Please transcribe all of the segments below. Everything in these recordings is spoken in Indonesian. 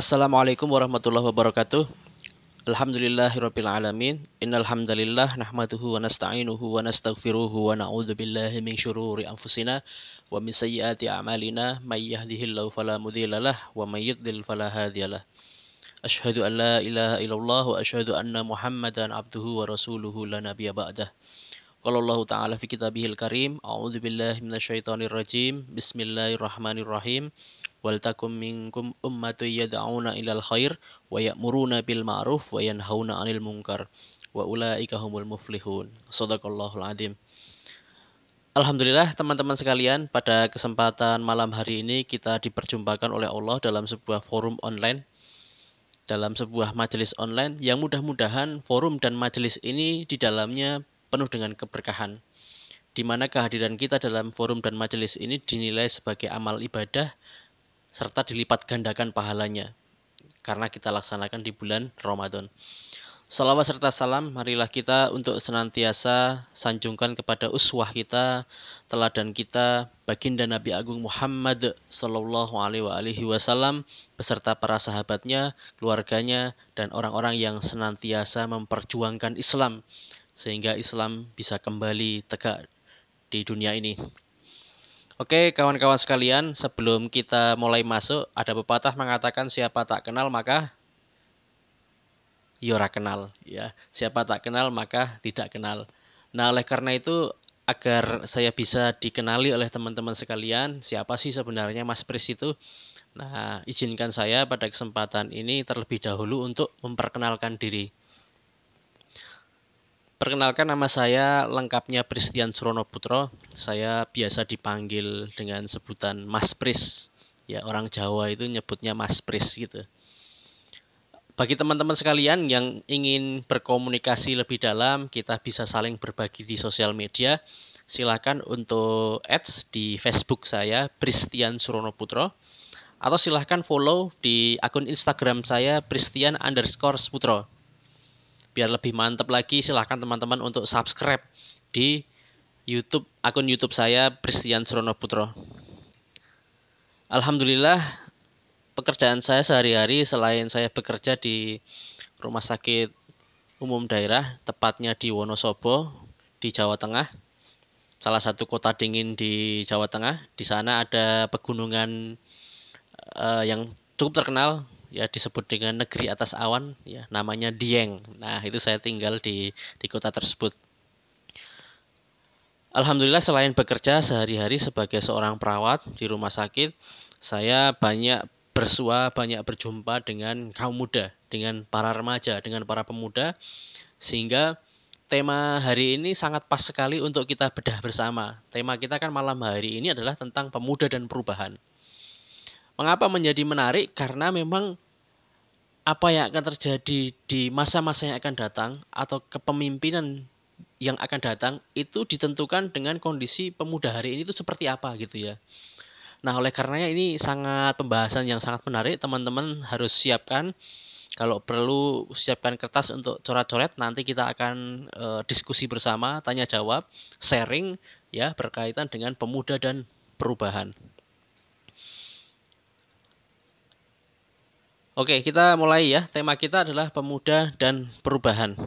Assalamualaikum warahmatullahi wabarakatuh. Alhamdulillahirabbil alamin. Innal hamdalillah nahmaduhu wa nasta'inuhu wa nastaghfiruhu wa na'udzu billahi min syururi anfusina wa min sayyiati a'malina may yahdihillahu fala mudhillalah wa may yudlil fala hadiyalah. Asyhadu an la ilaha illallah wa asyhadu anna Muhammadan abduhu wa rasuluhu la nabiyya ba'dah. Qala Allah Ta'ala fi kitabihil karim, a'udzu billahi minasyaitonir rajim. Bismillahirrahmanirrahim. Wal takum minkum ummatun yad'una ilal khair wa ya'muruna bil ma'ruf wa yanhauna 'anil munkar wa ulaika humul muflihun. Shadaqallahul azim. Alhamdulillah teman-teman sekalian, pada kesempatan malam hari ini kita diperjumpakan oleh Allah dalam sebuah forum online dalam sebuah majelis online yang mudah-mudahan forum dan majelis ini di dalamnya penuh dengan keberkahan, di mana kehadiran kita dalam forum dan majelis ini dinilai sebagai amal ibadah serta dilipat gandakan pahalanya karena kita laksanakan di bulan Ramadan. Salawat serta salam, marilah kita untuk senantiasa sanjungkan kepada uswah kita, teladan kita, baginda Nabi Agung Muhammad Sallallahu Alaihi Wasallam beserta para sahabatnya, keluarganya, dan orang-orang yang senantiasa memperjuangkan Islam sehingga Islam bisa kembali tegak di dunia ini. Oke, kawan-kawan sekalian, sebelum kita mulai masuk, ada pepatah mengatakan siapa tak kenal maka yora kenal, ya. Siapa tak kenal maka tidak kenal. Nah, oleh karena itu agar saya bisa dikenali oleh teman-teman sekalian, siapa sih sebenarnya Mas Pris itu? Nah, izinkan saya pada kesempatan ini terlebih dahulu untuk memperkenalkan diri. Perkenalkan nama saya lengkapnya Pristian Surono Putro. Saya biasa dipanggil dengan sebutan Mas Pris. Ya, orang Jawa itu nyebutnya Mas Pris gitu. Bagi teman-teman sekalian yang ingin berkomunikasi lebih dalam, kita bisa saling berbagi di sosial media. Silahkan untuk ads di Facebook saya, Pristian Surono Putro. Atau silahkan follow di akun Instagram saya, Pristian underscore Putro biar lebih mantap lagi silahkan teman-teman untuk subscribe di YouTube akun YouTube saya Pristian Surono Putro. Alhamdulillah pekerjaan saya sehari-hari selain saya bekerja di rumah sakit umum daerah tepatnya di Wonosobo di Jawa Tengah. Salah satu kota dingin di Jawa Tengah. Di sana ada pegunungan uh, yang cukup terkenal ya disebut dengan negeri atas awan ya namanya Dieng. Nah, itu saya tinggal di di kota tersebut. Alhamdulillah selain bekerja sehari-hari sebagai seorang perawat di rumah sakit, saya banyak bersua, banyak berjumpa dengan kaum muda, dengan para remaja, dengan para pemuda sehingga tema hari ini sangat pas sekali untuk kita bedah bersama. Tema kita kan malam hari ini adalah tentang pemuda dan perubahan. Mengapa menjadi menarik? Karena memang apa yang akan terjadi di masa-masa yang akan datang atau kepemimpinan yang akan datang itu ditentukan dengan kondisi pemuda hari ini itu seperti apa gitu ya. Nah, oleh karenanya ini sangat pembahasan yang sangat menarik, teman-teman harus siapkan kalau perlu siapkan kertas untuk coret-coret nanti kita akan e, diskusi bersama, tanya jawab, sharing ya berkaitan dengan pemuda dan perubahan. Oke, kita mulai ya. Tema kita adalah pemuda dan perubahan.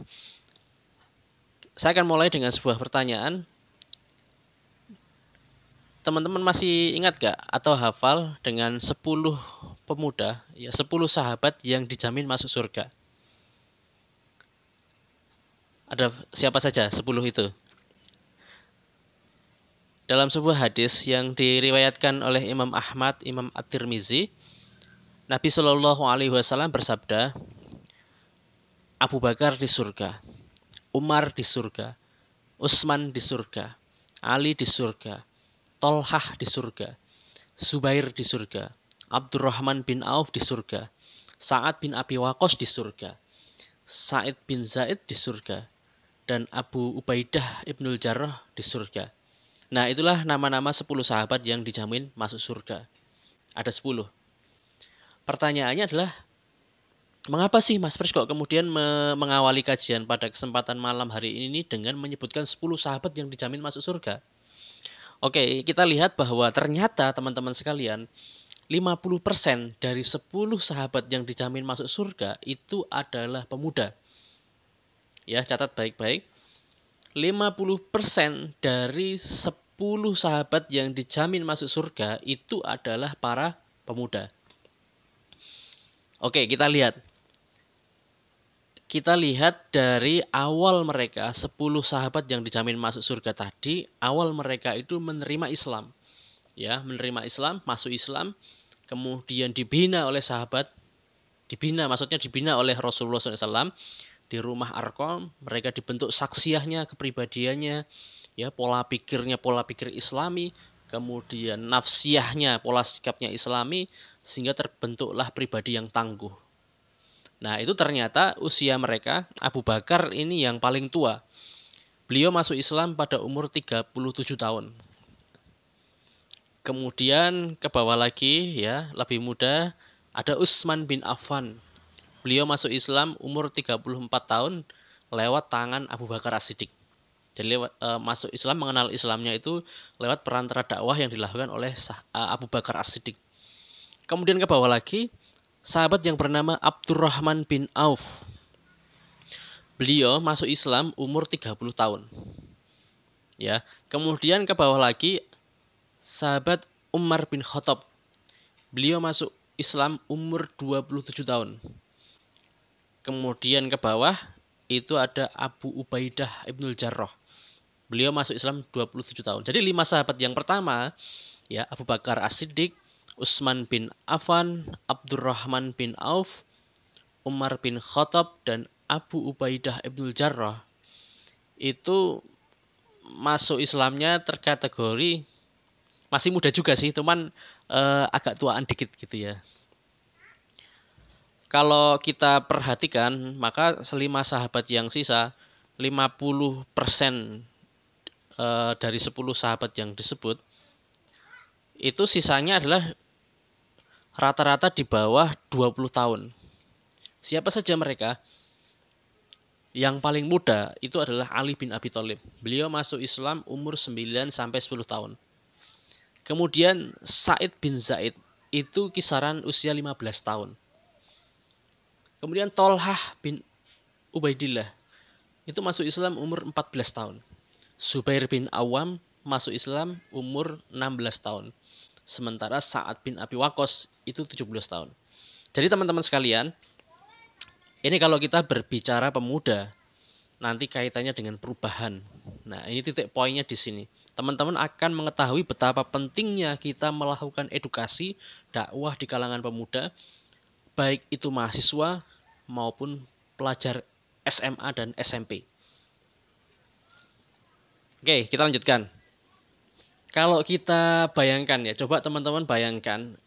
Saya akan mulai dengan sebuah pertanyaan. Teman-teman masih ingat gak atau hafal dengan 10 pemuda, ya 10 sahabat yang dijamin masuk surga? Ada siapa saja 10 itu? Dalam sebuah hadis yang diriwayatkan oleh Imam Ahmad, Imam At-Tirmizi, Nabi Shallallahu Alaihi Wasallam bersabda, Abu Bakar di surga, Umar di surga, Utsman di surga, Ali di surga, Tolhah di surga, Subair di surga, Abdurrahman bin Auf di surga, Sa'ad bin Abi Waqqas di surga, Sa'id bin Zaid di surga, dan Abu Ubaidah ibnul Jarrah di surga. Nah itulah nama-nama 10 sahabat yang dijamin masuk surga. Ada 10. Pertanyaannya adalah mengapa sih Mas Pris kok kemudian me mengawali kajian pada kesempatan malam hari ini dengan menyebutkan 10 sahabat yang dijamin masuk surga? Oke, kita lihat bahwa ternyata teman-teman sekalian 50% dari 10 sahabat yang dijamin masuk surga itu adalah pemuda. Ya, catat baik-baik. 50% dari 10 sahabat yang dijamin masuk surga itu adalah para pemuda. Oke, kita lihat. Kita lihat dari awal mereka 10 sahabat yang dijamin masuk surga tadi, awal mereka itu menerima Islam. Ya, menerima Islam, masuk Islam, kemudian dibina oleh sahabat, dibina maksudnya dibina oleh Rasulullah SAW, di rumah Arkom mereka dibentuk saksiahnya kepribadiannya ya pola pikirnya pola pikir islami kemudian nafsiahnya pola sikapnya islami sehingga terbentuklah pribadi yang tangguh nah itu ternyata usia mereka Abu Bakar ini yang paling tua beliau masuk Islam pada umur 37 tahun kemudian ke bawah lagi ya lebih muda ada Utsman bin Affan beliau masuk Islam umur 34 tahun lewat tangan Abu Bakar As-Siddiq. Jadi lewat, e, masuk Islam mengenal Islamnya itu lewat perantara dakwah yang dilakukan oleh e, Abu Bakar As-Siddiq. Kemudian ke bawah lagi sahabat yang bernama Abdurrahman bin Auf. Beliau masuk Islam umur 30 tahun. Ya. Kemudian ke bawah lagi sahabat Umar bin Khattab. Beliau masuk Islam umur 27 tahun. Kemudian ke bawah itu ada Abu Ubaidah Ibnul Jarrah. Beliau masuk Islam 27 tahun. Jadi lima sahabat yang pertama ya Abu Bakar As-Siddiq, Utsman bin Affan, Abdurrahman bin Auf, Umar bin Khattab dan Abu Ubaidah Ibnul Jarrah. Itu masuk Islamnya terkategori masih muda juga sih, cuman eh, agak tuaan dikit gitu ya. Kalau kita perhatikan, maka selima sahabat yang sisa, 50% eh, dari 10 sahabat yang disebut, itu sisanya adalah rata-rata di bawah 20 tahun. Siapa saja mereka? Yang paling muda itu adalah Ali bin Abi Thalib. Beliau masuk Islam umur 9 sampai 10 tahun. Kemudian Said bin Zaid itu kisaran usia 15 tahun. Kemudian Tolhah bin Ubaidillah itu masuk Islam umur 14 tahun. Zubair bin Awam masuk Islam umur 16 tahun. Sementara Sa'ad bin Abi Waqqas itu 17 tahun. Jadi teman-teman sekalian, ini kalau kita berbicara pemuda, nanti kaitannya dengan perubahan. Nah, ini titik poinnya di sini. Teman-teman akan mengetahui betapa pentingnya kita melakukan edukasi dakwah di kalangan pemuda, baik itu mahasiswa maupun pelajar SMA dan SMP. Oke, kita lanjutkan. Kalau kita bayangkan ya, coba teman-teman bayangkan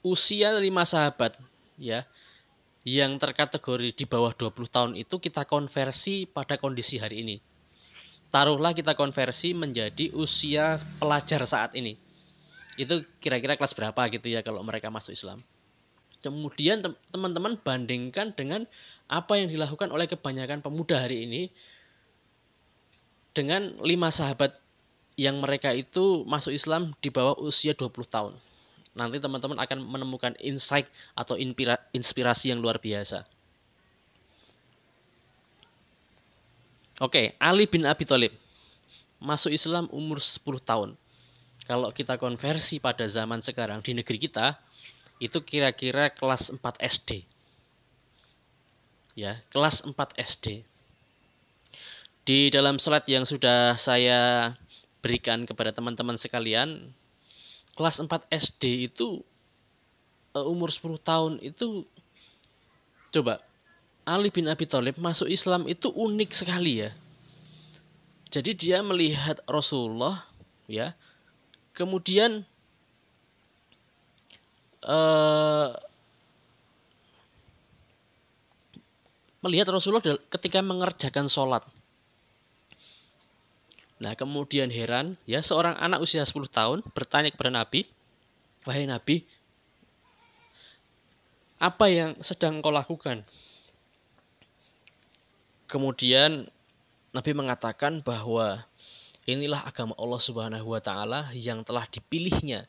usia lima sahabat ya yang terkategori di bawah 20 tahun itu kita konversi pada kondisi hari ini. Taruhlah kita konversi menjadi usia pelajar saat ini. Itu kira-kira kelas berapa gitu ya kalau mereka masuk Islam. Kemudian teman-teman bandingkan dengan apa yang dilakukan oleh kebanyakan pemuda hari ini dengan lima sahabat yang mereka itu masuk Islam di bawah usia 20 tahun. Nanti teman-teman akan menemukan insight atau inspirasi yang luar biasa. Oke, Ali bin Abi Thalib masuk Islam umur 10 tahun. Kalau kita konversi pada zaman sekarang di negeri kita, itu kira-kira kelas 4 SD. Ya, kelas 4 SD. Di dalam slide yang sudah saya berikan kepada teman-teman sekalian, kelas 4 SD itu eh, umur 10 tahun itu coba Ali bin Abi Thalib masuk Islam itu unik sekali ya. Jadi dia melihat Rasulullah ya. Kemudian uh, melihat Rasulullah ketika mengerjakan sholat. Nah kemudian heran ya seorang anak usia 10 tahun bertanya kepada Nabi, Wahai Nabi, apa yang sedang kau lakukan? Kemudian Nabi mengatakan bahwa inilah agama Allah Subhanahu wa taala yang telah dipilihnya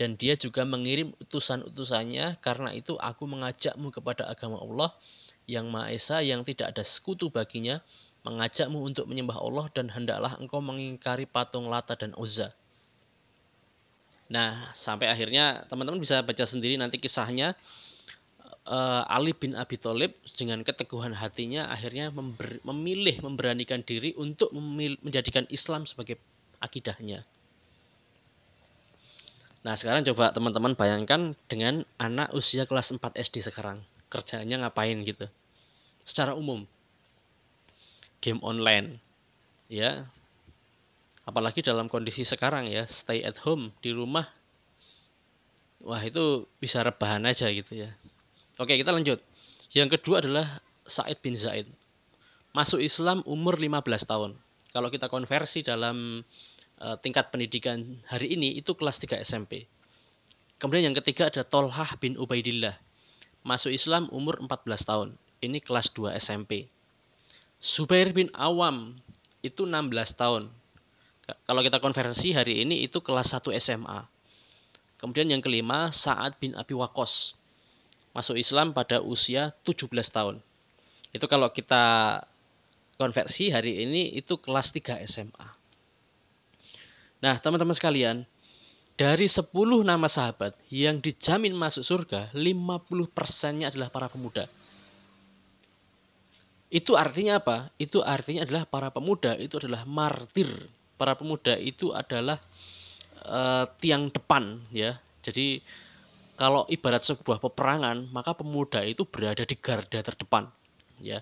dan dia juga mengirim utusan-utusannya karena itu aku mengajakmu kepada agama Allah yang Maha Esa yang tidak ada sekutu baginya mengajakmu untuk menyembah Allah dan hendaklah engkau mengingkari patung Lata dan Uzza. Nah, sampai akhirnya teman-teman bisa baca sendiri nanti kisahnya uh, Ali bin Abi Thalib dengan keteguhan hatinya akhirnya member, memilih memberanikan diri untuk memil, menjadikan Islam sebagai akidahnya. Nah, sekarang coba teman-teman bayangkan dengan anak usia kelas 4 SD sekarang. Kerjanya ngapain gitu. Secara umum. Game online. Ya. Apalagi dalam kondisi sekarang ya, stay at home di rumah. Wah, itu bisa rebahan aja gitu ya. Oke, kita lanjut. Yang kedua adalah Said bin Zaid. Masuk Islam umur 15 tahun. Kalau kita konversi dalam Eh, tingkat pendidikan hari ini itu kelas 3 SMP. Kemudian yang ketiga ada Tolhah bin Ubaidillah. Masuk Islam umur 14 tahun. Ini kelas 2 SMP. Subair bin Awam itu 16 tahun. Kalau kita konversi hari ini itu kelas 1 SMA. Kemudian yang kelima Sa'ad bin Abi Wakos. Masuk Islam pada usia 17 tahun. Itu kalau kita konversi hari ini itu kelas 3 SMA. Nah, teman-teman sekalian, dari 10 nama sahabat yang dijamin masuk surga, 50 persennya adalah para pemuda. Itu artinya apa? Itu artinya adalah para pemuda itu adalah martir. Para pemuda itu adalah uh, tiang depan ya. Jadi kalau ibarat sebuah peperangan, maka pemuda itu berada di garda terdepan ya.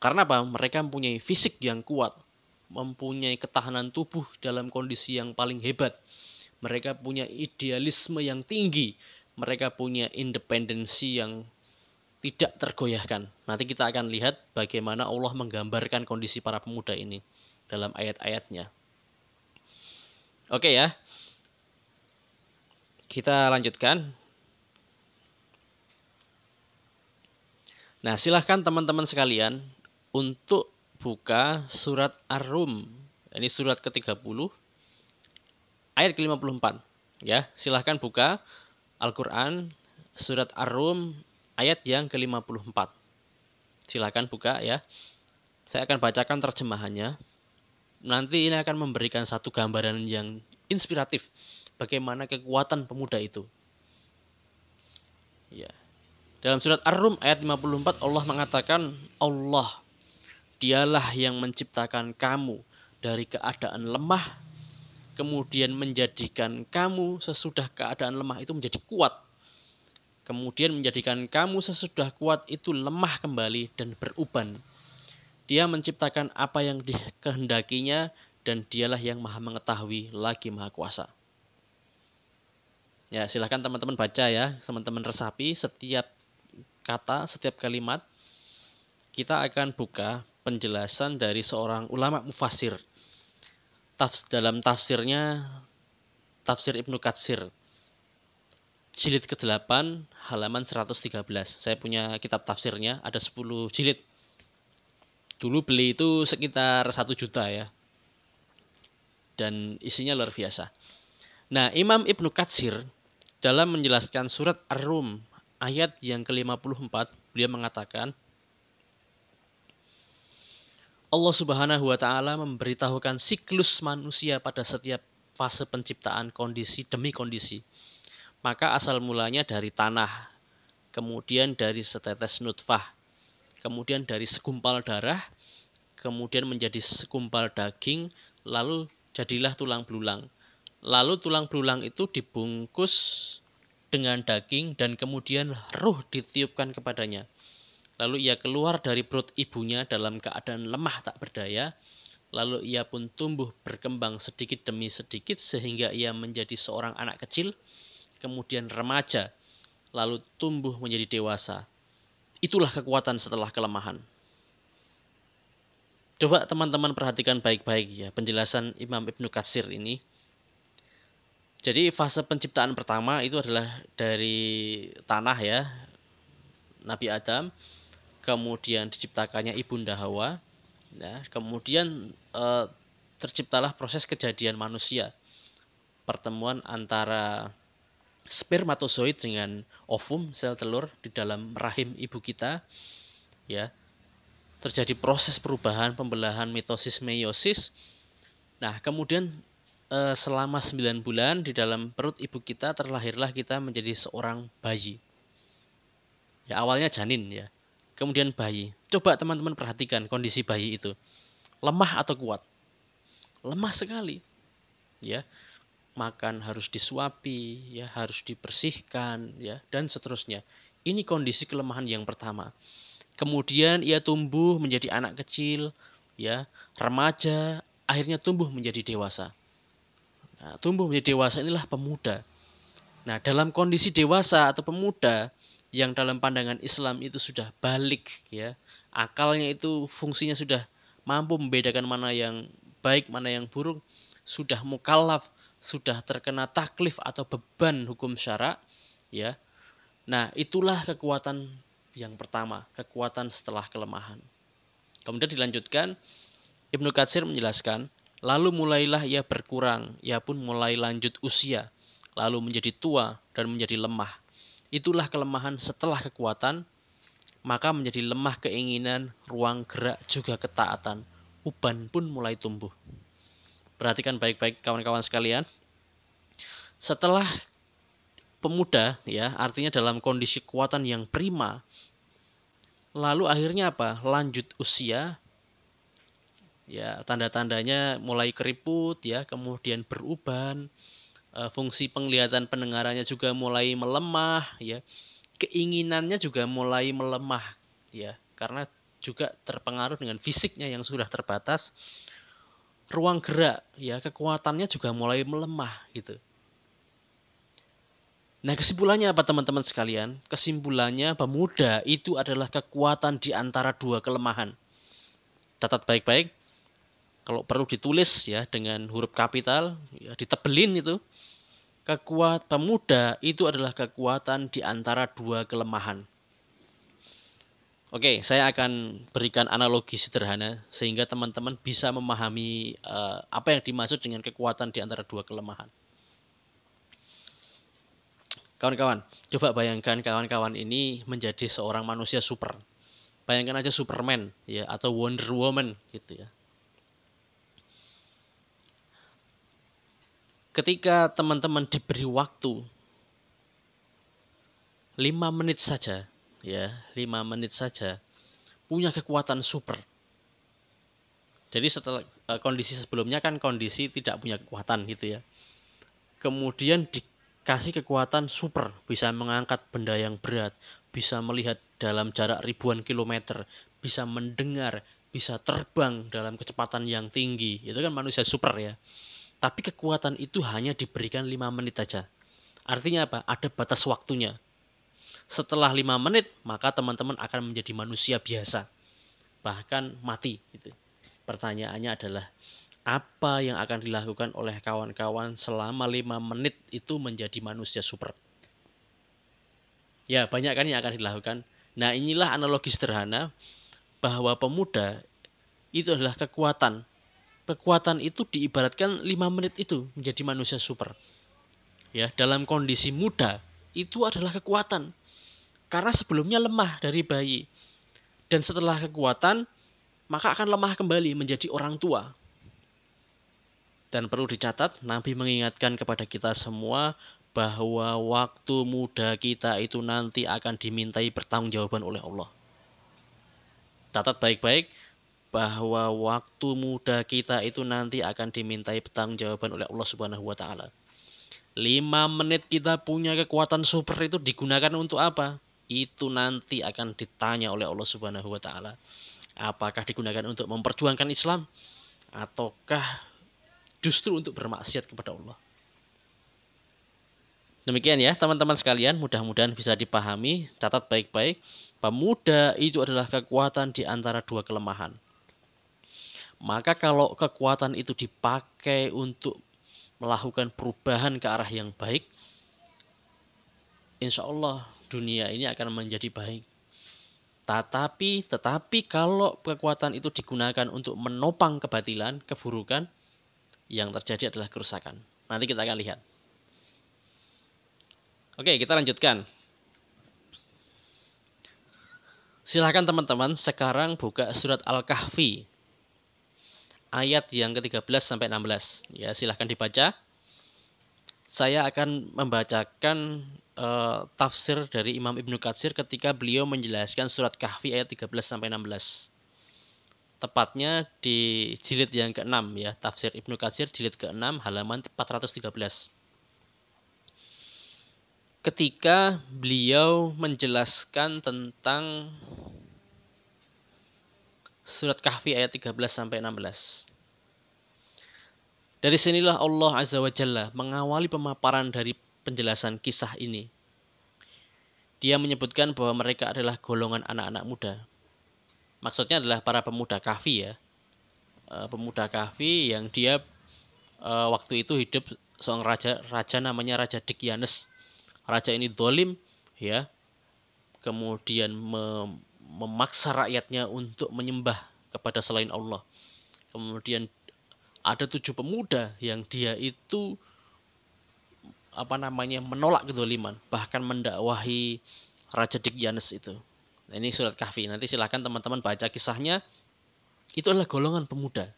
Karena apa? Mereka mempunyai fisik yang kuat, mempunyai ketahanan tubuh dalam kondisi yang paling hebat. Mereka punya idealisme yang tinggi. Mereka punya independensi yang tidak tergoyahkan. Nanti kita akan lihat bagaimana Allah menggambarkan kondisi para pemuda ini dalam ayat-ayatnya. Oke ya. Kita lanjutkan. Nah, silahkan teman-teman sekalian untuk buka surat Ar-Rum. Ini surat ke-30 ayat ke-54. Ya, silahkan buka Al-Qur'an surat Ar-Rum ayat yang ke-54. Silahkan buka ya. Saya akan bacakan terjemahannya. Nanti ini akan memberikan satu gambaran yang inspiratif bagaimana kekuatan pemuda itu. Ya. Dalam surat Ar-Rum ayat 54 Allah mengatakan Allah Dialah yang menciptakan kamu dari keadaan lemah, kemudian menjadikan kamu sesudah keadaan lemah itu menjadi kuat. Kemudian menjadikan kamu sesudah kuat itu lemah kembali dan beruban. Dia menciptakan apa yang dikehendakinya dan dialah yang maha mengetahui lagi maha kuasa. Ya silahkan teman-teman baca ya, teman-teman resapi setiap kata, setiap kalimat. Kita akan buka penjelasan dari seorang ulama mufasir. Tafs, dalam tafsirnya tafsir Ibnu Katsir jilid ke-8 halaman 113. Saya punya kitab tafsirnya ada 10 jilid. Dulu beli itu sekitar 1 juta ya. Dan isinya luar biasa. Nah, Imam Ibnu Katsir dalam menjelaskan surat Ar-Rum ayat yang ke-54, beliau mengatakan, Allah Subhanahu wa taala memberitahukan siklus manusia pada setiap fase penciptaan kondisi demi kondisi. Maka asal mulanya dari tanah, kemudian dari setetes nutfah, kemudian dari segumpal darah, kemudian menjadi segumpal daging, lalu jadilah tulang belulang. Lalu tulang belulang itu dibungkus dengan daging dan kemudian ruh ditiupkan kepadanya. Lalu ia keluar dari perut ibunya dalam keadaan lemah tak berdaya. Lalu ia pun tumbuh berkembang sedikit demi sedikit sehingga ia menjadi seorang anak kecil, kemudian remaja, lalu tumbuh menjadi dewasa. Itulah kekuatan setelah kelemahan. Coba teman-teman perhatikan baik-baik ya penjelasan Imam Ibnu Katsir ini. Jadi fase penciptaan pertama itu adalah dari tanah ya, Nabi Adam kemudian diciptakannya ibunda Hawa, ya, kemudian e, terciptalah proses kejadian manusia, pertemuan antara spermatozoid dengan ovum sel telur di dalam rahim ibu kita ya. Terjadi proses perubahan pembelahan mitosis meiosis. Nah kemudian eh, selama 9 bulan di dalam perut ibu kita terlahirlah kita menjadi seorang bayi. Ya awalnya janin ya. Kemudian bayi. Coba teman-teman perhatikan kondisi bayi itu. Lemah atau kuat? Lemah sekali ya makan harus disuapi, ya harus dibersihkan, ya dan seterusnya. Ini kondisi kelemahan yang pertama. Kemudian ia tumbuh menjadi anak kecil, ya remaja, akhirnya tumbuh menjadi dewasa. Nah, tumbuh menjadi dewasa inilah pemuda. Nah, dalam kondisi dewasa atau pemuda yang dalam pandangan Islam itu sudah balik, ya akalnya itu fungsinya sudah mampu membedakan mana yang baik, mana yang buruk, sudah mukallaf, sudah terkena taklif atau beban hukum syara, ya. Nah, itulah kekuatan yang pertama, kekuatan setelah kelemahan. Kemudian dilanjutkan Ibnu Katsir menjelaskan, lalu mulailah ia berkurang, ia pun mulai lanjut usia, lalu menjadi tua dan menjadi lemah. Itulah kelemahan setelah kekuatan, maka menjadi lemah keinginan, ruang gerak juga ketaatan. Uban pun mulai tumbuh. Perhatikan baik-baik kawan-kawan sekalian. Setelah pemuda ya, artinya dalam kondisi kekuatan yang prima. Lalu akhirnya apa? Lanjut usia. Ya, tanda-tandanya mulai keriput ya, kemudian beruban, e, fungsi penglihatan pendengarannya juga mulai melemah ya. Keinginannya juga mulai melemah ya, karena juga terpengaruh dengan fisiknya yang sudah terbatas ruang gerak ya kekuatannya juga mulai melemah gitu. Nah kesimpulannya apa teman-teman sekalian? Kesimpulannya pemuda itu adalah kekuatan di antara dua kelemahan. Catat baik-baik. Kalau perlu ditulis ya dengan huruf kapital, ya ditebelin itu. Kekuat pemuda itu adalah kekuatan di antara dua kelemahan. Oke, saya akan berikan analogi sederhana sehingga teman-teman bisa memahami uh, apa yang dimaksud dengan kekuatan di antara dua kelemahan. Kawan-kawan, coba bayangkan kawan-kawan ini menjadi seorang manusia super. Bayangkan aja Superman ya atau Wonder Woman gitu ya. Ketika teman-teman diberi waktu 5 menit saja ya 5 menit saja punya kekuatan super. Jadi setelah uh, kondisi sebelumnya kan kondisi tidak punya kekuatan gitu ya. Kemudian dikasih kekuatan super, bisa mengangkat benda yang berat, bisa melihat dalam jarak ribuan kilometer, bisa mendengar, bisa terbang dalam kecepatan yang tinggi. Itu kan manusia super ya. Tapi kekuatan itu hanya diberikan 5 menit saja. Artinya apa? Ada batas waktunya. Setelah lima menit, maka teman-teman akan menjadi manusia biasa. Bahkan mati. Gitu. Pertanyaannya adalah, apa yang akan dilakukan oleh kawan-kawan selama lima menit itu menjadi manusia super? Ya, banyak kan yang akan dilakukan. Nah, inilah analogi sederhana bahwa pemuda itu adalah kekuatan. Kekuatan itu diibaratkan lima menit itu menjadi manusia super. Ya, dalam kondisi muda itu adalah kekuatan karena sebelumnya lemah dari bayi. Dan setelah kekuatan, maka akan lemah kembali menjadi orang tua. Dan perlu dicatat, Nabi mengingatkan kepada kita semua bahwa waktu muda kita itu nanti akan dimintai pertanggungjawaban oleh Allah. Catat baik-baik bahwa waktu muda kita itu nanti akan dimintai pertanggungjawaban oleh Allah Subhanahu wa taala. 5 menit kita punya kekuatan super itu digunakan untuk apa? itu nanti akan ditanya oleh Allah Subhanahu wa taala. Apakah digunakan untuk memperjuangkan Islam ataukah justru untuk bermaksiat kepada Allah? Demikian ya teman-teman sekalian, mudah-mudahan bisa dipahami, catat baik-baik. Pemuda itu adalah kekuatan di antara dua kelemahan. Maka kalau kekuatan itu dipakai untuk melakukan perubahan ke arah yang baik, insya Allah dunia ini akan menjadi baik. Tetapi, tetapi kalau kekuatan itu digunakan untuk menopang kebatilan, keburukan, yang terjadi adalah kerusakan. Nanti kita akan lihat. Oke, kita lanjutkan. Silahkan teman-teman sekarang buka surat Al-Kahfi. Ayat yang ke-13 sampai 16. Ya, silahkan dibaca. Saya akan membacakan uh, tafsir dari Imam Ibnu Katsir ketika beliau menjelaskan surat Kahfi ayat 13 sampai 16. Tepatnya di jilid yang ke-6 ya, tafsir Ibnu Katsir jilid ke-6 halaman 413 ketika beliau menjelaskan tentang surat Kahfi ayat 13 sampai 16. Dari sinilah Allah Azza wa Jalla mengawali pemaparan dari penjelasan kisah ini. Dia menyebutkan bahwa mereka adalah golongan anak-anak muda. Maksudnya adalah para pemuda kahfi ya. E, pemuda kahfi yang dia e, waktu itu hidup seorang raja raja namanya Raja Dikyanes raja ini dolim ya. Kemudian mem memaksa rakyatnya untuk menyembah kepada selain Allah. Kemudian ada tujuh pemuda yang dia itu apa namanya menolak kedoliman bahkan mendakwahi Raja Dikyanes itu nah, ini surat kahfi nanti silahkan teman-teman baca kisahnya itu adalah golongan pemuda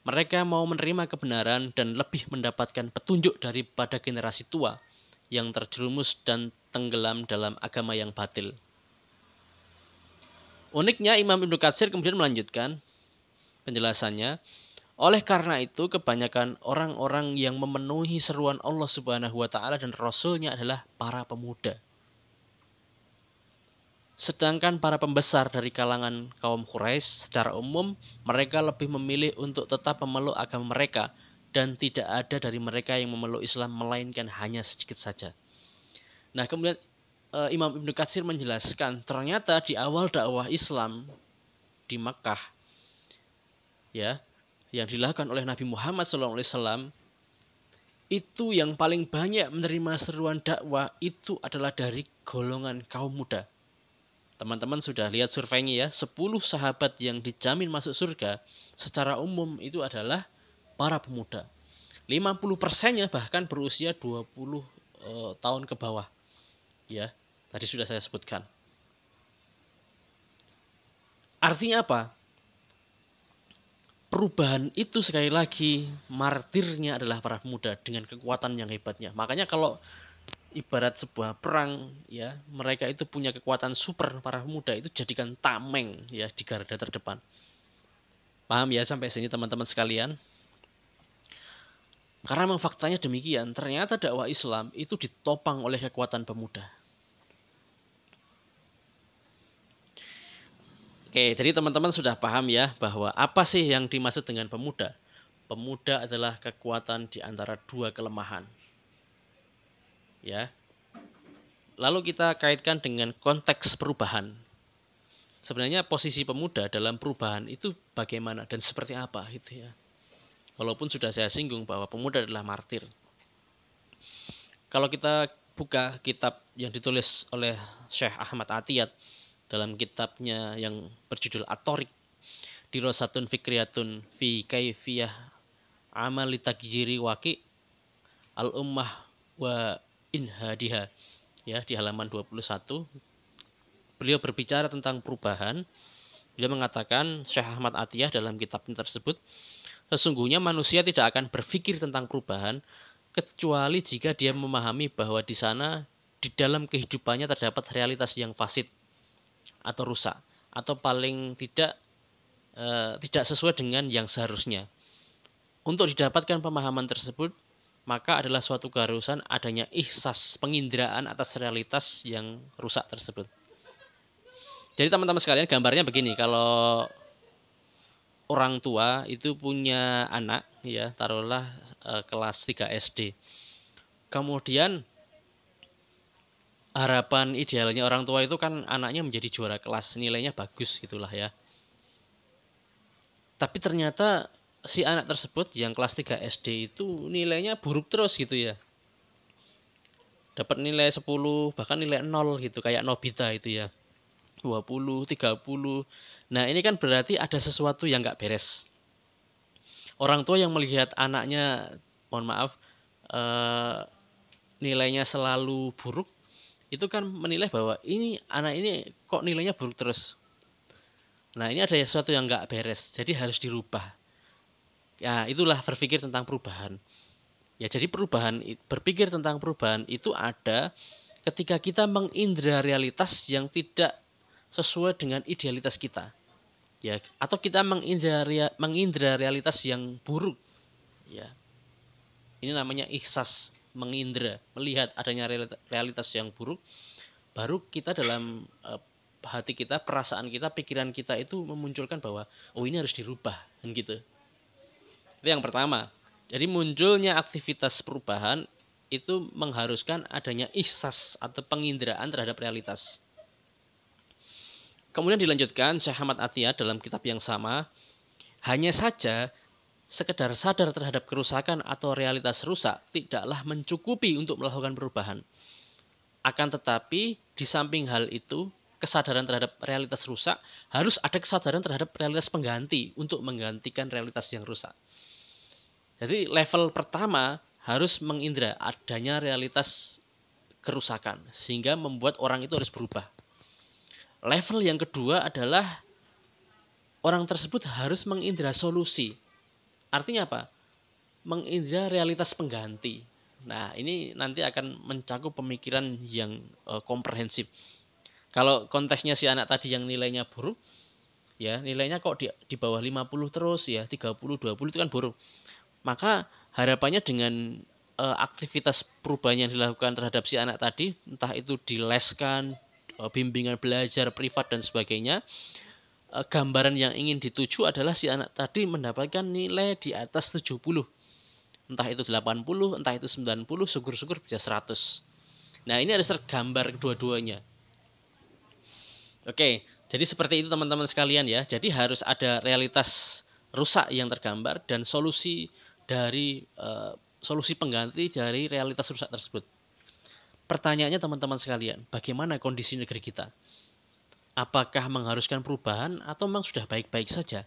mereka mau menerima kebenaran dan lebih mendapatkan petunjuk daripada generasi tua yang terjerumus dan tenggelam dalam agama yang batil. Uniknya Imam Ibnu Katsir kemudian melanjutkan penjelasannya, oleh karena itu kebanyakan orang-orang yang memenuhi seruan Allah Subhanahu wa taala dan rasulnya adalah para pemuda. Sedangkan para pembesar dari kalangan kaum Quraisy secara umum mereka lebih memilih untuk tetap memeluk agama mereka dan tidak ada dari mereka yang memeluk Islam melainkan hanya sedikit saja. Nah, kemudian e, Imam Ibnu Katsir menjelaskan ternyata di awal dakwah Islam di Makkah ya yang dilakukan oleh Nabi Muhammad SAW itu yang paling banyak menerima seruan dakwah itu adalah dari golongan kaum muda Teman-teman sudah lihat surveinya ya, 10 sahabat yang dijamin masuk surga secara umum itu adalah para pemuda. 50 persennya bahkan berusia 20 e, eh, tahun ke bawah. Ya, tadi sudah saya sebutkan. Artinya apa? Perubahan itu sekali lagi martirnya adalah para pemuda dengan kekuatan yang hebatnya. Makanya kalau ibarat sebuah perang ya. Mereka itu punya kekuatan super para pemuda itu jadikan tameng ya di garda terdepan. Paham ya sampai sini teman-teman sekalian? Karena memang faktanya demikian ternyata dakwah Islam itu ditopang oleh kekuatan pemuda. Oke, jadi teman-teman sudah paham ya bahwa apa sih yang dimaksud dengan pemuda? Pemuda adalah kekuatan di antara dua kelemahan, ya. Lalu kita kaitkan dengan konteks perubahan. Sebenarnya posisi pemuda dalam perubahan itu bagaimana dan seperti apa gitu ya. Walaupun sudah saya singgung bahwa pemuda adalah martir. Kalau kita buka kitab yang ditulis oleh Syekh Ahmad Atiyat dalam kitabnya yang berjudul Atorik di Rosatun Fikriyatun fi Kaifiyah Amali Takjiri Waki Al Ummah wa inhadiha ya di halaman 21 beliau berbicara tentang perubahan. Beliau mengatakan Syekh Ahmad Atiyah dalam kitabnya tersebut sesungguhnya manusia tidak akan berpikir tentang perubahan kecuali jika dia memahami bahwa di sana di dalam kehidupannya terdapat realitas yang fasid atau rusak atau paling tidak e, tidak sesuai dengan yang seharusnya. Untuk didapatkan pemahaman tersebut, maka adalah suatu keharusan adanya ihsas penginderaan atas realitas yang rusak tersebut. Jadi teman-teman sekalian gambarnya begini, kalau orang tua itu punya anak ya, taruhlah e, kelas 3 SD. Kemudian harapan idealnya orang tua itu kan anaknya menjadi juara kelas, nilainya bagus gitulah ya. Tapi ternyata si anak tersebut yang kelas 3 SD itu nilainya buruk terus gitu ya. Dapat nilai 10 bahkan nilai 0 gitu kayak Nobita itu ya. 20, 30. Nah, ini kan berarti ada sesuatu yang nggak beres. Orang tua yang melihat anaknya mohon maaf eh, nilainya selalu buruk itu kan menilai bahwa ini anak ini kok nilainya buruk terus nah ini ada sesuatu yang nggak beres jadi harus dirubah ya itulah berpikir tentang perubahan. Ya jadi perubahan berpikir tentang perubahan itu ada ketika kita mengindra realitas yang tidak sesuai dengan idealitas kita. Ya atau kita mengindra mengindra realitas yang buruk. Ya. Ini namanya ihsas mengindra melihat adanya realitas yang buruk baru kita dalam uh, hati kita perasaan kita pikiran kita itu memunculkan bahwa oh ini harus dirubah kan gitu itu yang pertama jadi munculnya aktivitas perubahan itu mengharuskan adanya ihsas atau penginderaan terhadap realitas Kemudian dilanjutkan Syekh Ahmad Atiyah dalam kitab yang sama, hanya saja sekedar sadar terhadap kerusakan atau realitas rusak tidaklah mencukupi untuk melakukan perubahan. Akan tetapi di samping hal itu, kesadaran terhadap realitas rusak harus ada kesadaran terhadap realitas pengganti untuk menggantikan realitas yang rusak. Jadi level pertama harus mengindra adanya realitas kerusakan sehingga membuat orang itu harus berubah. Level yang kedua adalah orang tersebut harus mengindra solusi. Artinya apa? Mengindra realitas pengganti. Nah, ini nanti akan mencakup pemikiran yang uh, komprehensif. Kalau konteksnya si anak tadi yang nilainya buruk, ya nilainya kok di, di bawah 50 terus ya, 30, 20 itu kan buruk. Maka harapannya dengan uh, aktivitas perubahan yang dilakukan terhadap si anak tadi, entah itu dileskan, Eh, bimbingan belajar privat dan sebagainya eh, gambaran yang ingin dituju adalah si anak tadi mendapatkan nilai di atas 70 entah itu 80 entah itu 90 syukur-syukur bisa 100 nah ini harus tergambar kedua-duanya. Oke jadi seperti itu teman-teman sekalian ya. Jadi harus ada realitas rusak yang tergambar dan solusi dari uh, solusi pengganti dari realitas rusak tersebut Pertanyaannya teman-teman sekalian, bagaimana kondisi negeri kita? Apakah mengharuskan perubahan atau memang sudah baik-baik saja?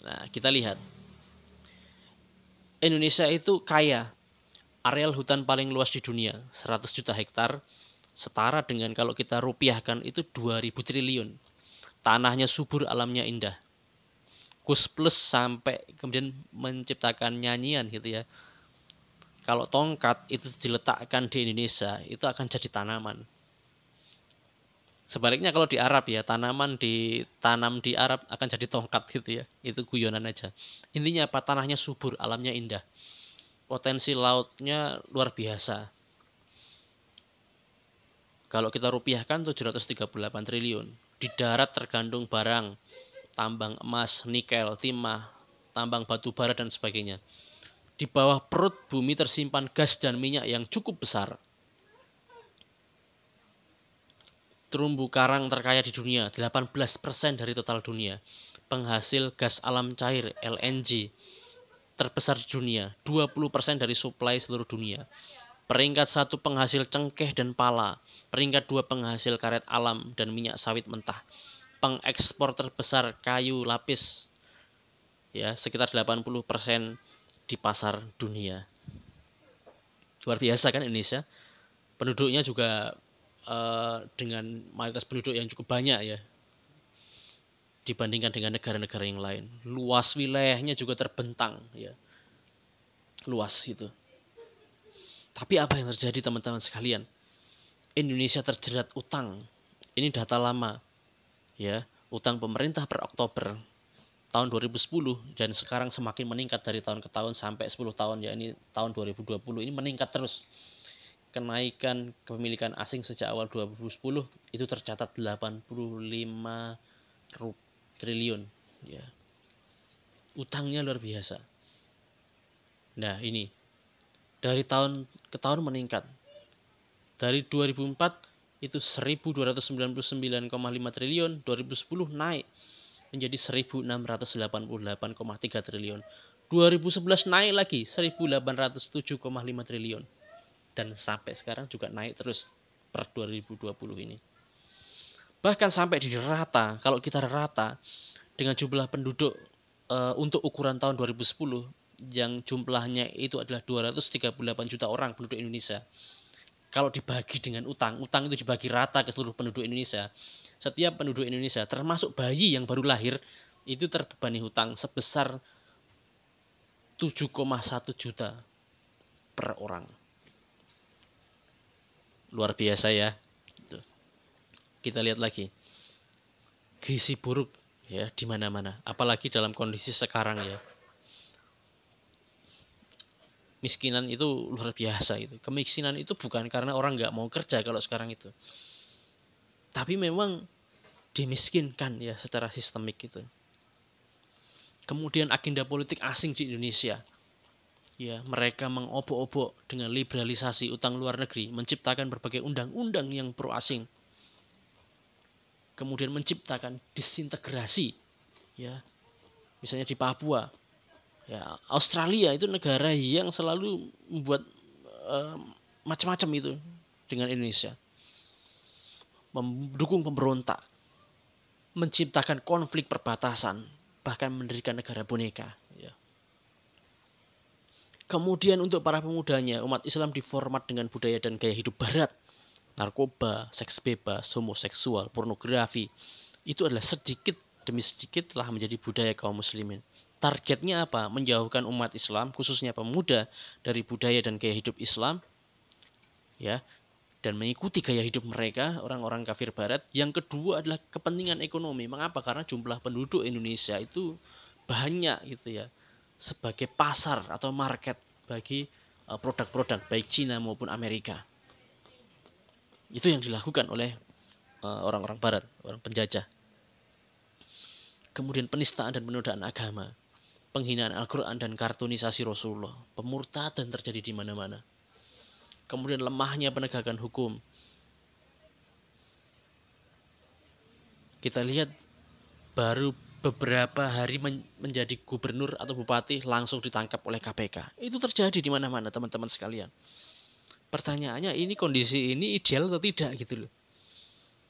Nah, kita lihat. Indonesia itu kaya. Areal hutan paling luas di dunia, 100 juta hektar, setara dengan kalau kita rupiahkan itu 2000 triliun. Tanahnya subur, alamnya indah. Kus plus sampai kemudian menciptakan nyanyian gitu ya kalau tongkat itu diletakkan di Indonesia itu akan jadi tanaman. Sebaliknya kalau di Arab ya tanaman ditanam di Arab akan jadi tongkat gitu ya. Itu guyonan aja. Intinya apa? Tanahnya subur, alamnya indah. Potensi lautnya luar biasa. Kalau kita rupiahkan 738 triliun. Di darat tergandung barang, tambang emas, nikel, timah, tambang batu bara dan sebagainya di bawah perut bumi tersimpan gas dan minyak yang cukup besar. Terumbu karang terkaya di dunia, 18% dari total dunia. Penghasil gas alam cair LNG terbesar di dunia, 20% dari suplai seluruh dunia. Peringkat satu penghasil cengkeh dan pala, peringkat dua penghasil karet alam dan minyak sawit mentah. Pengekspor terbesar kayu lapis, ya sekitar 80% di pasar dunia. Luar biasa kan Indonesia. Penduduknya juga uh, dengan mayoritas penduduk yang cukup banyak ya dibandingkan dengan negara-negara yang lain. Luas wilayahnya juga terbentang ya. Luas gitu. Tapi apa yang terjadi teman-teman sekalian? Indonesia terjerat utang. Ini data lama. Ya, utang pemerintah per Oktober tahun 2010 dan sekarang semakin meningkat dari tahun ke tahun sampai 10 tahun ya ini tahun 2020 ini meningkat terus. Kenaikan kepemilikan asing sejak awal 2010 itu tercatat 85 triliun ya. Utangnya luar biasa. Nah ini. Dari tahun ke tahun meningkat. Dari 2004 itu 1299,5 triliun 2010 naik menjadi 1688,3 triliun. 2011 naik lagi 1807,5 triliun. Dan sampai sekarang juga naik terus per 2020 ini. Bahkan sampai di rata, kalau kita rata dengan jumlah penduduk e, untuk ukuran tahun 2010 yang jumlahnya itu adalah 238 juta orang penduduk Indonesia. Kalau dibagi dengan utang, utang itu dibagi rata ke seluruh penduduk Indonesia. Setiap penduduk Indonesia, termasuk bayi yang baru lahir, itu terbebani hutang sebesar 7,1 juta per orang. Luar biasa ya. Kita lihat lagi. Gizi buruk ya di mana-mana, apalagi dalam kondisi sekarang ya miskinan itu luar biasa itu. Kemiskinan itu bukan karena orang nggak mau kerja kalau sekarang itu. Tapi memang dimiskinkan ya secara sistemik itu. Kemudian agenda politik asing di Indonesia. Ya, mereka mengobok-obok dengan liberalisasi utang luar negeri, menciptakan berbagai undang-undang yang pro asing. Kemudian menciptakan disintegrasi ya. Misalnya di Papua, ya Australia itu negara yang selalu membuat uh, macam-macam itu dengan Indonesia. Mendukung pemberontak menciptakan konflik perbatasan bahkan mendirikan negara boneka ya. kemudian untuk para pemudanya umat Islam diformat dengan budaya dan gaya hidup barat. Narkoba seks bebas homoseksual pornografi itu adalah sedikit demi sedikit telah menjadi budaya kaum muslimin targetnya apa? Menjauhkan umat Islam, khususnya pemuda dari budaya dan gaya hidup Islam, ya, dan mengikuti gaya hidup mereka orang-orang kafir Barat. Yang kedua adalah kepentingan ekonomi. Mengapa? Karena jumlah penduduk Indonesia itu banyak gitu ya, sebagai pasar atau market bagi uh, produk-produk baik Cina maupun Amerika. Itu yang dilakukan oleh uh, orang-orang Barat, orang penjajah. Kemudian penistaan dan penodaan agama penghinaan Al-Quran dan kartunisasi Rasulullah. Pemurtadan terjadi di mana-mana. Kemudian lemahnya penegakan hukum. Kita lihat baru beberapa hari men menjadi gubernur atau bupati langsung ditangkap oleh KPK. Itu terjadi di mana-mana teman-teman sekalian. Pertanyaannya ini kondisi ini ideal atau tidak gitu loh.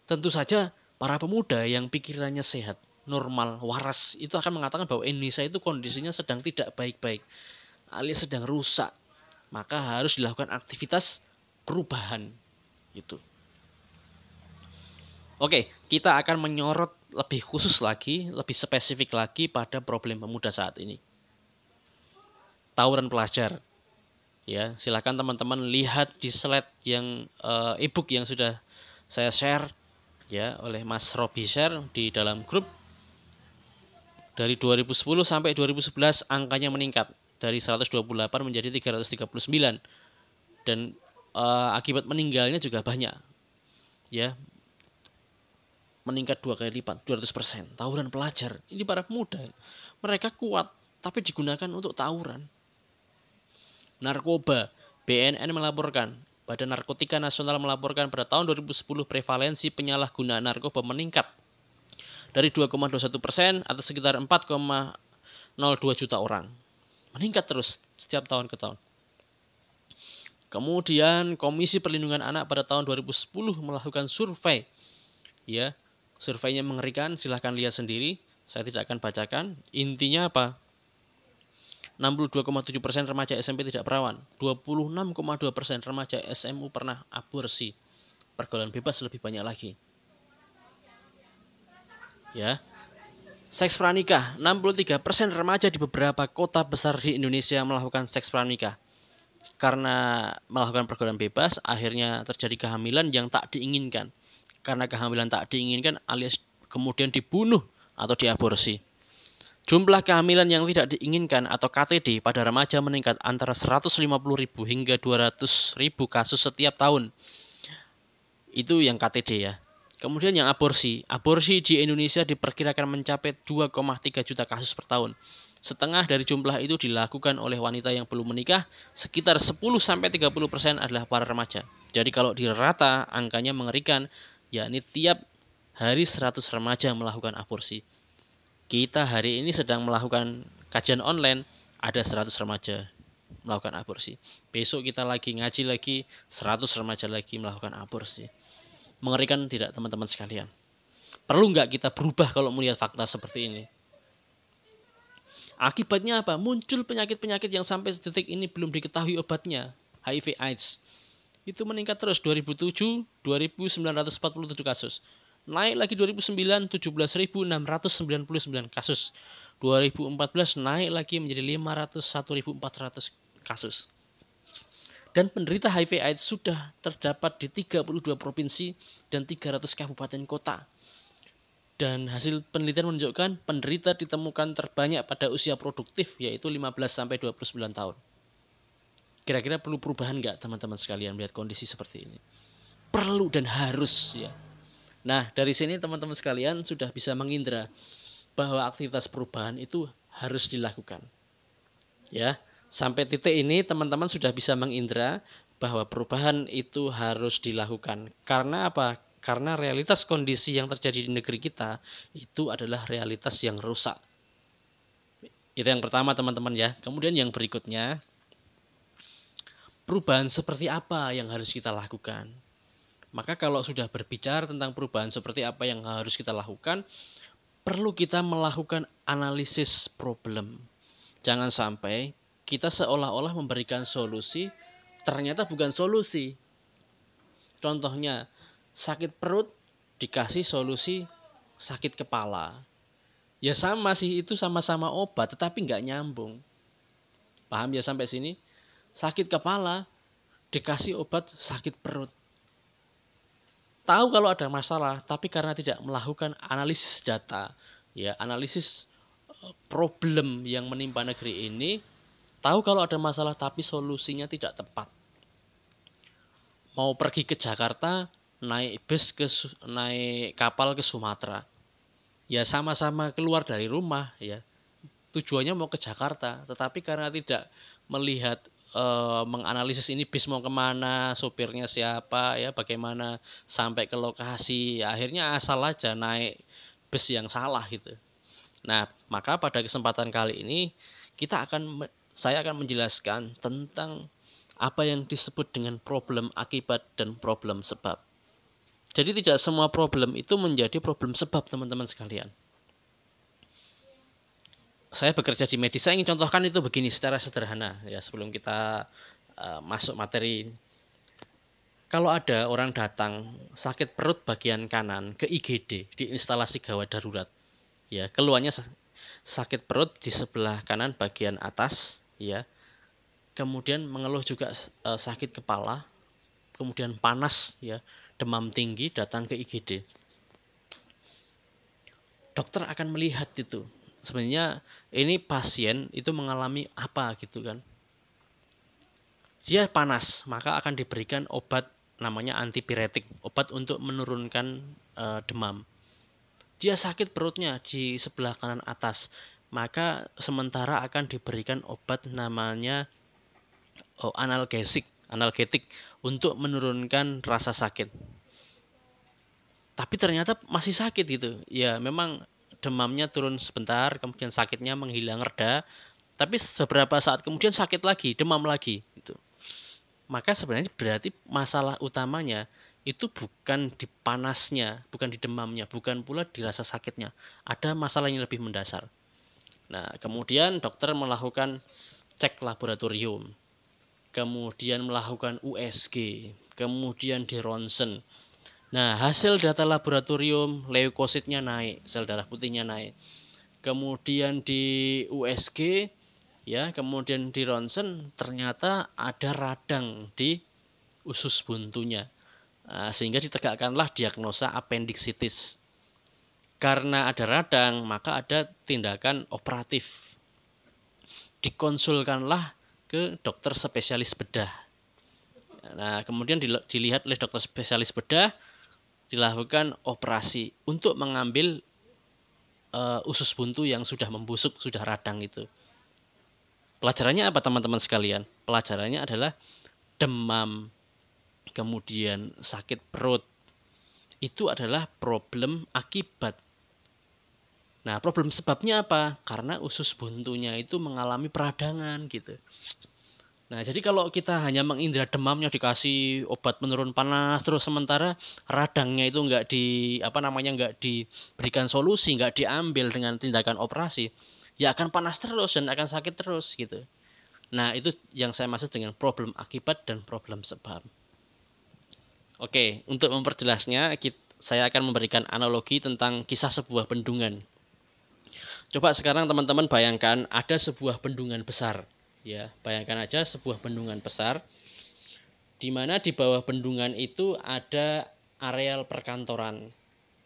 Tentu saja para pemuda yang pikirannya sehat, normal, waras itu akan mengatakan bahwa Indonesia itu kondisinya sedang tidak baik-baik alias sedang rusak. Maka harus dilakukan aktivitas perubahan gitu. Oke, kita akan menyorot lebih khusus lagi, lebih spesifik lagi pada problem pemuda saat ini. Tawuran pelajar. Ya, silakan teman-teman lihat di slide yang uh, ebook yang sudah saya share ya oleh Mas Robi share di dalam grup dari 2010 sampai 2011 angkanya meningkat dari 128 menjadi 339 dan uh, akibat meninggalnya juga banyak ya. Meningkat dua kali lipat 200% tawuran pelajar ini para pemuda. Mereka kuat tapi digunakan untuk tawuran. Narkoba BNN melaporkan Badan Narkotika Nasional melaporkan pada tahun 2010 prevalensi penyalahgunaan narkoba meningkat dari 2,21 persen atau sekitar 4,02 juta orang. Meningkat terus setiap tahun ke tahun. Kemudian Komisi Perlindungan Anak pada tahun 2010 melakukan survei. Ya, surveinya mengerikan, silahkan lihat sendiri. Saya tidak akan bacakan. Intinya apa? 62,7% persen remaja SMP tidak perawan, 26,2% persen remaja SMU pernah aborsi. Pergaulan bebas lebih banyak lagi ya. Seks pranikah, 63% remaja di beberapa kota besar di Indonesia melakukan seks pranikah. Karena melakukan pergaulan bebas, akhirnya terjadi kehamilan yang tak diinginkan. Karena kehamilan tak diinginkan alias kemudian dibunuh atau diaborsi. Jumlah kehamilan yang tidak diinginkan atau KTD pada remaja meningkat antara 150.000 hingga 200.000 kasus setiap tahun. Itu yang KTD ya. Kemudian yang aborsi. Aborsi di Indonesia diperkirakan mencapai 2,3 juta kasus per tahun. Setengah dari jumlah itu dilakukan oleh wanita yang belum menikah, sekitar 10-30% adalah para remaja. Jadi kalau dirata, angkanya mengerikan, yakni tiap hari 100 remaja melakukan aborsi. Kita hari ini sedang melakukan kajian online, ada 100 remaja melakukan aborsi. Besok kita lagi ngaji lagi, 100 remaja lagi melakukan aborsi. Mengerikan tidak teman-teman sekalian? Perlu nggak kita berubah kalau melihat fakta seperti ini? Akibatnya apa? Muncul penyakit-penyakit yang sampai detik ini belum diketahui obatnya. HIV AIDS. Itu meningkat terus 2007, 2947 kasus. Naik lagi 2009, 17.699 kasus. 2014 naik lagi menjadi 501.400 kasus. Dan penderita HIV AIDS sudah terdapat di 32 provinsi dan 300 kabupaten kota dan hasil penelitian menunjukkan penderita ditemukan terbanyak pada usia produktif yaitu 15 sampai 29 tahun. Kira-kira perlu perubahan nggak teman-teman sekalian melihat kondisi seperti ini? Perlu dan harus ya. Nah dari sini teman-teman sekalian sudah bisa mengindra bahwa aktivitas perubahan itu harus dilakukan. Ya, sampai titik ini teman-teman sudah bisa mengindra bahwa perubahan itu harus dilakukan. Karena apa? Karena realitas kondisi yang terjadi di negeri kita itu adalah realitas yang rusak. Itu yang pertama teman-teman ya. Kemudian yang berikutnya, perubahan seperti apa yang harus kita lakukan? Maka kalau sudah berbicara tentang perubahan seperti apa yang harus kita lakukan, perlu kita melakukan analisis problem. Jangan sampai kita seolah-olah memberikan solusi, ternyata bukan solusi. Contohnya, sakit perut dikasih solusi sakit kepala. Ya sama sih, itu sama-sama obat, tetapi nggak nyambung. Paham ya sampai sini? Sakit kepala dikasih obat sakit perut. Tahu kalau ada masalah, tapi karena tidak melakukan analisis data, ya analisis eh, problem yang menimpa negeri ini, tahu kalau ada masalah tapi solusinya tidak tepat. Mau pergi ke Jakarta, naik bus ke naik kapal ke Sumatera. Ya sama-sama keluar dari rumah ya. Tujuannya mau ke Jakarta tetapi karena tidak melihat e, menganalisis ini bis mau ke mana sopirnya siapa ya bagaimana sampai ke lokasi ya, akhirnya asal aja naik bus yang salah gitu. Nah maka pada kesempatan kali ini kita akan saya akan menjelaskan tentang apa yang disebut dengan problem akibat dan problem sebab jadi tidak semua problem itu menjadi problem sebab teman-teman sekalian. Saya bekerja di medis, saya ingin contohkan itu begini secara sederhana ya sebelum kita uh, masuk materi. Kalau ada orang datang sakit perut bagian kanan ke IGD di instalasi gawat darurat, ya keluarnya sakit perut di sebelah kanan bagian atas, ya kemudian mengeluh juga uh, sakit kepala, kemudian panas, ya demam tinggi datang ke IGD. Dokter akan melihat itu. Sebenarnya ini pasien itu mengalami apa gitu kan. Dia panas, maka akan diberikan obat namanya antipiretik, obat untuk menurunkan e, demam. Dia sakit perutnya di sebelah kanan atas, maka sementara akan diberikan obat namanya oh, analgesik, analgetik untuk menurunkan rasa sakit. Tapi ternyata masih sakit gitu. Ya memang demamnya turun sebentar, kemudian sakitnya menghilang reda, tapi beberapa saat kemudian sakit lagi, demam lagi gitu. Maka sebenarnya berarti masalah utamanya itu bukan di panasnya, bukan di demamnya, bukan pula di rasa sakitnya. Ada masalah yang lebih mendasar. Nah, kemudian dokter melakukan cek laboratorium kemudian melakukan USG, kemudian di ronsen. Nah, hasil data laboratorium leukositnya naik, sel darah putihnya naik. Kemudian di USG ya, kemudian di ronsen ternyata ada radang di usus buntunya. Nah, sehingga ditegakkanlah diagnosa appendicitis. Karena ada radang, maka ada tindakan operatif. Dikonsulkanlah ke dokter spesialis bedah. Nah, kemudian dilihat oleh dokter spesialis bedah, dilakukan operasi untuk mengambil uh, usus buntu yang sudah membusuk, sudah radang itu. Pelajarannya apa teman-teman sekalian? Pelajarannya adalah demam, kemudian sakit perut. Itu adalah problem akibat Nah, problem sebabnya apa? Karena usus buntunya itu mengalami peradangan gitu. Nah, jadi kalau kita hanya mengindra demamnya dikasih obat menurun panas terus sementara radangnya itu enggak di apa namanya enggak diberikan solusi, enggak diambil dengan tindakan operasi, ya akan panas terus dan akan sakit terus gitu. Nah, itu yang saya maksud dengan problem akibat dan problem sebab. Oke, untuk memperjelasnya, saya akan memberikan analogi tentang kisah sebuah bendungan. Coba sekarang teman-teman bayangkan ada sebuah bendungan besar, ya. Bayangkan aja sebuah bendungan besar di mana di bawah bendungan itu ada areal perkantoran,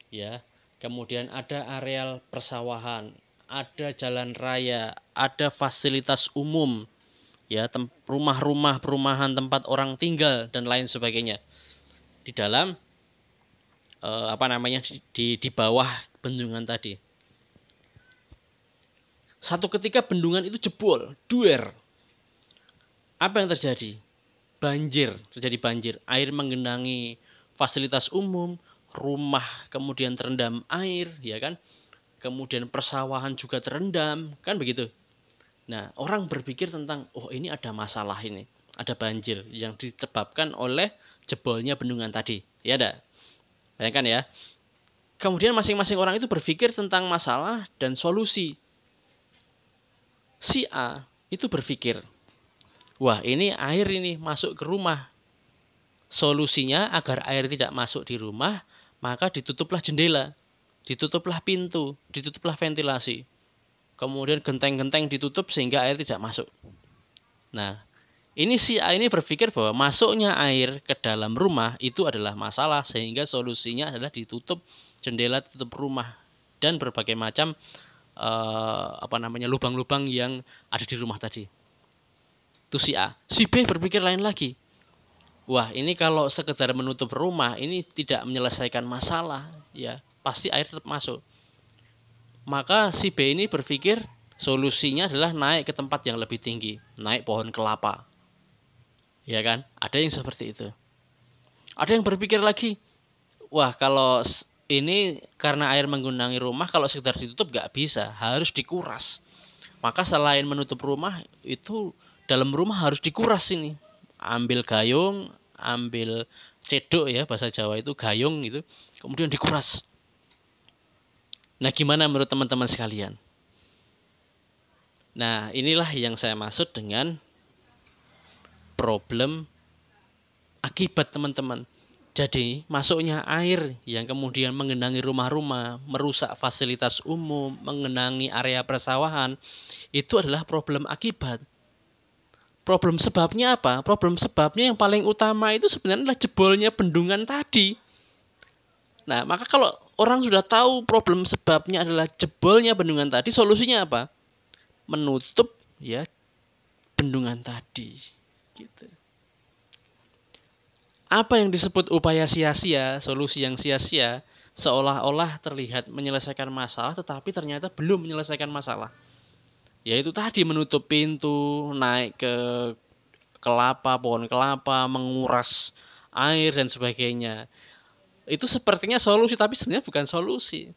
ya. Kemudian ada areal persawahan, ada jalan raya, ada fasilitas umum, ya rumah-rumah perumahan tempat orang tinggal dan lain sebagainya di dalam eh, apa namanya di di bawah bendungan tadi. Satu ketika bendungan itu jebol duer. Apa yang terjadi? Banjir terjadi banjir. Air menggenangi fasilitas umum rumah kemudian terendam air ya kan? Kemudian persawahan juga terendam kan begitu? Nah, orang berpikir tentang, oh ini ada masalah ini, ada banjir yang disebabkan oleh jebolnya bendungan tadi. Ya ada. Bayangkan ya. Kemudian masing-masing orang itu berpikir tentang masalah dan solusi. Si A itu berpikir, wah ini air ini masuk ke rumah. Solusinya agar air tidak masuk di rumah, maka ditutuplah jendela, ditutuplah pintu, ditutuplah ventilasi kemudian genteng-genteng ditutup sehingga air tidak masuk. Nah, ini si A ini berpikir bahwa masuknya air ke dalam rumah itu adalah masalah sehingga solusinya adalah ditutup jendela tutup rumah dan berbagai macam eh, apa namanya lubang-lubang yang ada di rumah tadi. Itu si A. Si B berpikir lain lagi. Wah, ini kalau sekedar menutup rumah ini tidak menyelesaikan masalah, ya. Pasti air tetap masuk maka si B ini berpikir solusinya adalah naik ke tempat yang lebih tinggi, naik pohon kelapa. Ya kan? Ada yang seperti itu. Ada yang berpikir lagi, wah kalau ini karena air menggenangi rumah, kalau sekitar ditutup gak bisa, harus dikuras. Maka selain menutup rumah, itu dalam rumah harus dikuras ini. Ambil gayung, ambil cedok ya, bahasa Jawa itu gayung itu, kemudian dikuras Nah, gimana menurut teman-teman sekalian? Nah, inilah yang saya maksud dengan problem akibat teman-teman. Jadi, masuknya air yang kemudian mengenangi rumah-rumah, merusak fasilitas umum, mengenangi area persawahan, itu adalah problem akibat. Problem sebabnya apa? Problem sebabnya yang paling utama itu sebenarnya adalah jebolnya bendungan tadi. Nah, maka kalau orang sudah tahu problem sebabnya adalah jebolnya bendungan tadi, solusinya apa? Menutup ya bendungan tadi. Gitu. Apa yang disebut upaya sia-sia, solusi yang sia-sia, seolah-olah terlihat menyelesaikan masalah tetapi ternyata belum menyelesaikan masalah. Yaitu tadi menutup pintu, naik ke kelapa, pohon kelapa, menguras air dan sebagainya itu sepertinya solusi tapi sebenarnya bukan solusi.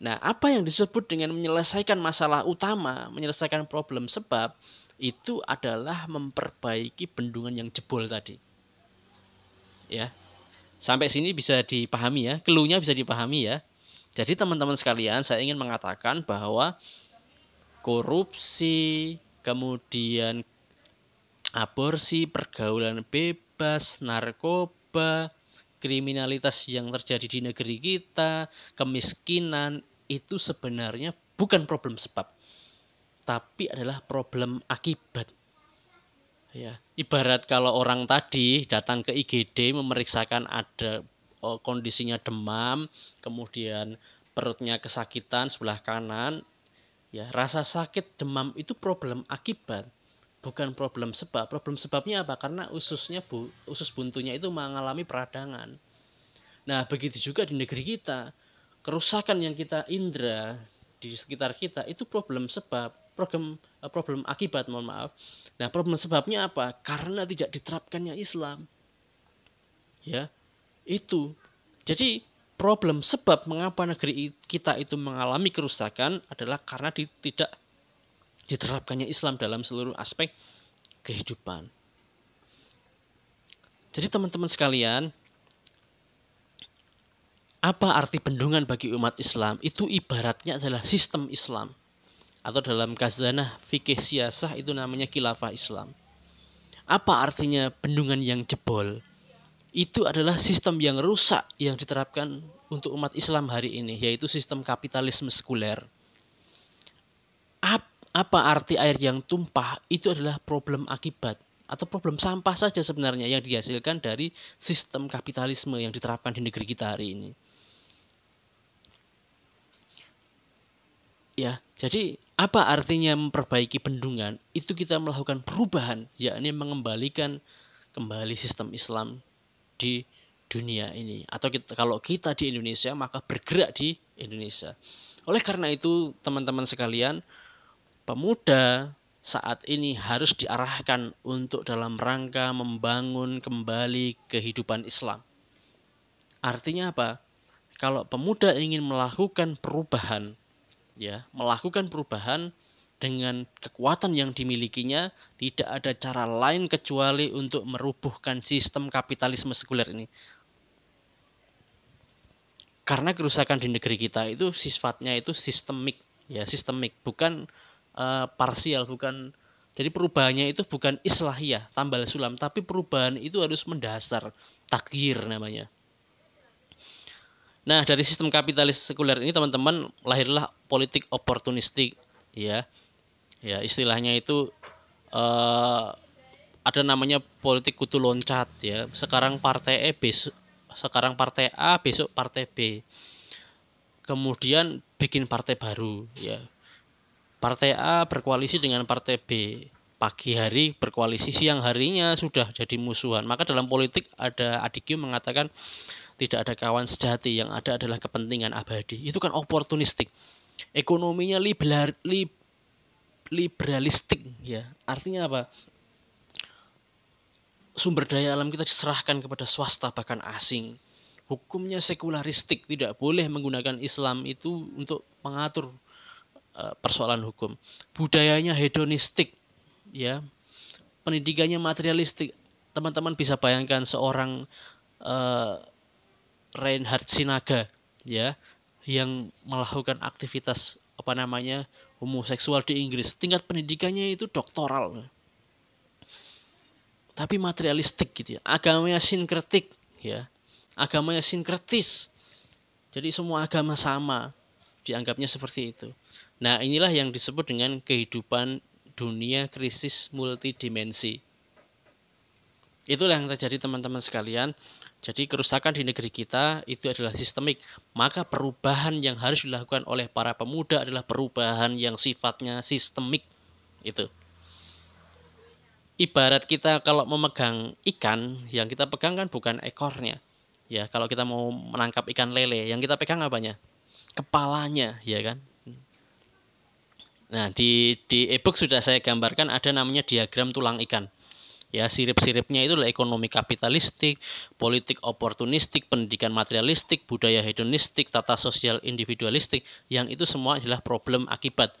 Nah, apa yang disebut dengan menyelesaikan masalah utama, menyelesaikan problem sebab itu adalah memperbaiki bendungan yang jebol tadi. Ya. Sampai sini bisa dipahami ya, keluhnya bisa dipahami ya. Jadi teman-teman sekalian, saya ingin mengatakan bahwa korupsi, kemudian aborsi, pergaulan bebas, narkoba, kriminalitas yang terjadi di negeri kita, kemiskinan itu sebenarnya bukan problem sebab, tapi adalah problem akibat. Ya, ibarat kalau orang tadi datang ke IGD memeriksakan ada oh, kondisinya demam, kemudian perutnya kesakitan sebelah kanan, ya rasa sakit demam itu problem akibat bukan problem sebab. Problem sebabnya apa? Karena ususnya bu, usus buntunya itu mengalami peradangan. Nah, begitu juga di negeri kita. Kerusakan yang kita indra di sekitar kita itu problem sebab, problem eh, problem akibat, mohon maaf. Nah, problem sebabnya apa? Karena tidak diterapkannya Islam. Ya. Itu. Jadi problem sebab mengapa negeri kita itu mengalami kerusakan adalah karena di, tidak diterapkannya Islam dalam seluruh aspek kehidupan. Jadi teman-teman sekalian, apa arti bendungan bagi umat Islam? Itu ibaratnya adalah sistem Islam. Atau dalam kazanah fikih siasah itu namanya khilafah Islam. Apa artinya bendungan yang jebol? Itu adalah sistem yang rusak yang diterapkan untuk umat Islam hari ini, yaitu sistem kapitalisme sekuler. Apa arti air yang tumpah? Itu adalah problem akibat atau problem sampah saja sebenarnya yang dihasilkan dari sistem kapitalisme yang diterapkan di negeri kita hari ini. Ya, jadi apa artinya memperbaiki bendungan? Itu kita melakukan perubahan, yakni mengembalikan kembali sistem Islam di dunia ini. Atau kita, kalau kita di Indonesia, maka bergerak di Indonesia. Oleh karena itu, teman-teman sekalian, pemuda saat ini harus diarahkan untuk dalam rangka membangun kembali kehidupan Islam. Artinya apa? Kalau pemuda ingin melakukan perubahan, ya, melakukan perubahan dengan kekuatan yang dimilikinya, tidak ada cara lain kecuali untuk merubuhkan sistem kapitalisme sekuler ini. Karena kerusakan di negeri kita itu sifatnya itu sistemik, ya, sistemik, bukan uh, parsial bukan jadi perubahannya itu bukan islahiyah tambal sulam tapi perubahan itu harus mendasar takdir namanya nah dari sistem kapitalis sekuler ini teman-teman lahirlah politik oportunistik ya ya istilahnya itu uh, ada namanya politik kutu loncat ya sekarang partai E besok sekarang partai A besok partai B kemudian bikin partai baru ya Partai A berkoalisi dengan Partai B. Pagi hari berkoalisi, siang harinya sudah jadi musuhan. Maka dalam politik ada Adikyu mengatakan tidak ada kawan sejati, yang ada adalah kepentingan abadi. Itu kan oportunistik. Ekonominya liberal, li, liberalistik ya. Artinya apa? Sumber daya alam kita diserahkan kepada swasta bahkan asing. Hukumnya sekularistik, tidak boleh menggunakan Islam itu untuk mengatur Eh, persoalan hukum. Budayanya hedonistik, ya. Pendidikannya materialistik. Teman-teman bisa bayangkan seorang uh, Reinhard Sinaga, ya, yang melakukan aktivitas apa namanya homoseksual di Inggris. Tingkat pendidikannya itu doktoral, tapi materialistik gitu ya. Agamanya sinkretik, ya. Agamanya sinkretis. Jadi semua agama sama, dianggapnya seperti itu. Nah, inilah yang disebut dengan kehidupan dunia krisis multidimensi. Itulah yang terjadi teman-teman sekalian. Jadi kerusakan di negeri kita itu adalah sistemik. Maka perubahan yang harus dilakukan oleh para pemuda adalah perubahan yang sifatnya sistemik. Itu. Ibarat kita kalau memegang ikan, yang kita pegang kan bukan ekornya. Ya, kalau kita mau menangkap ikan lele, yang kita pegang apanya? Kepalanya, ya kan? Nah, di di ebook sudah saya gambarkan ada namanya diagram tulang ikan. Ya, sirip-siripnya itu ekonomi kapitalistik, politik oportunistik, pendidikan materialistik, budaya hedonistik, tata sosial individualistik, yang itu semua adalah problem akibat.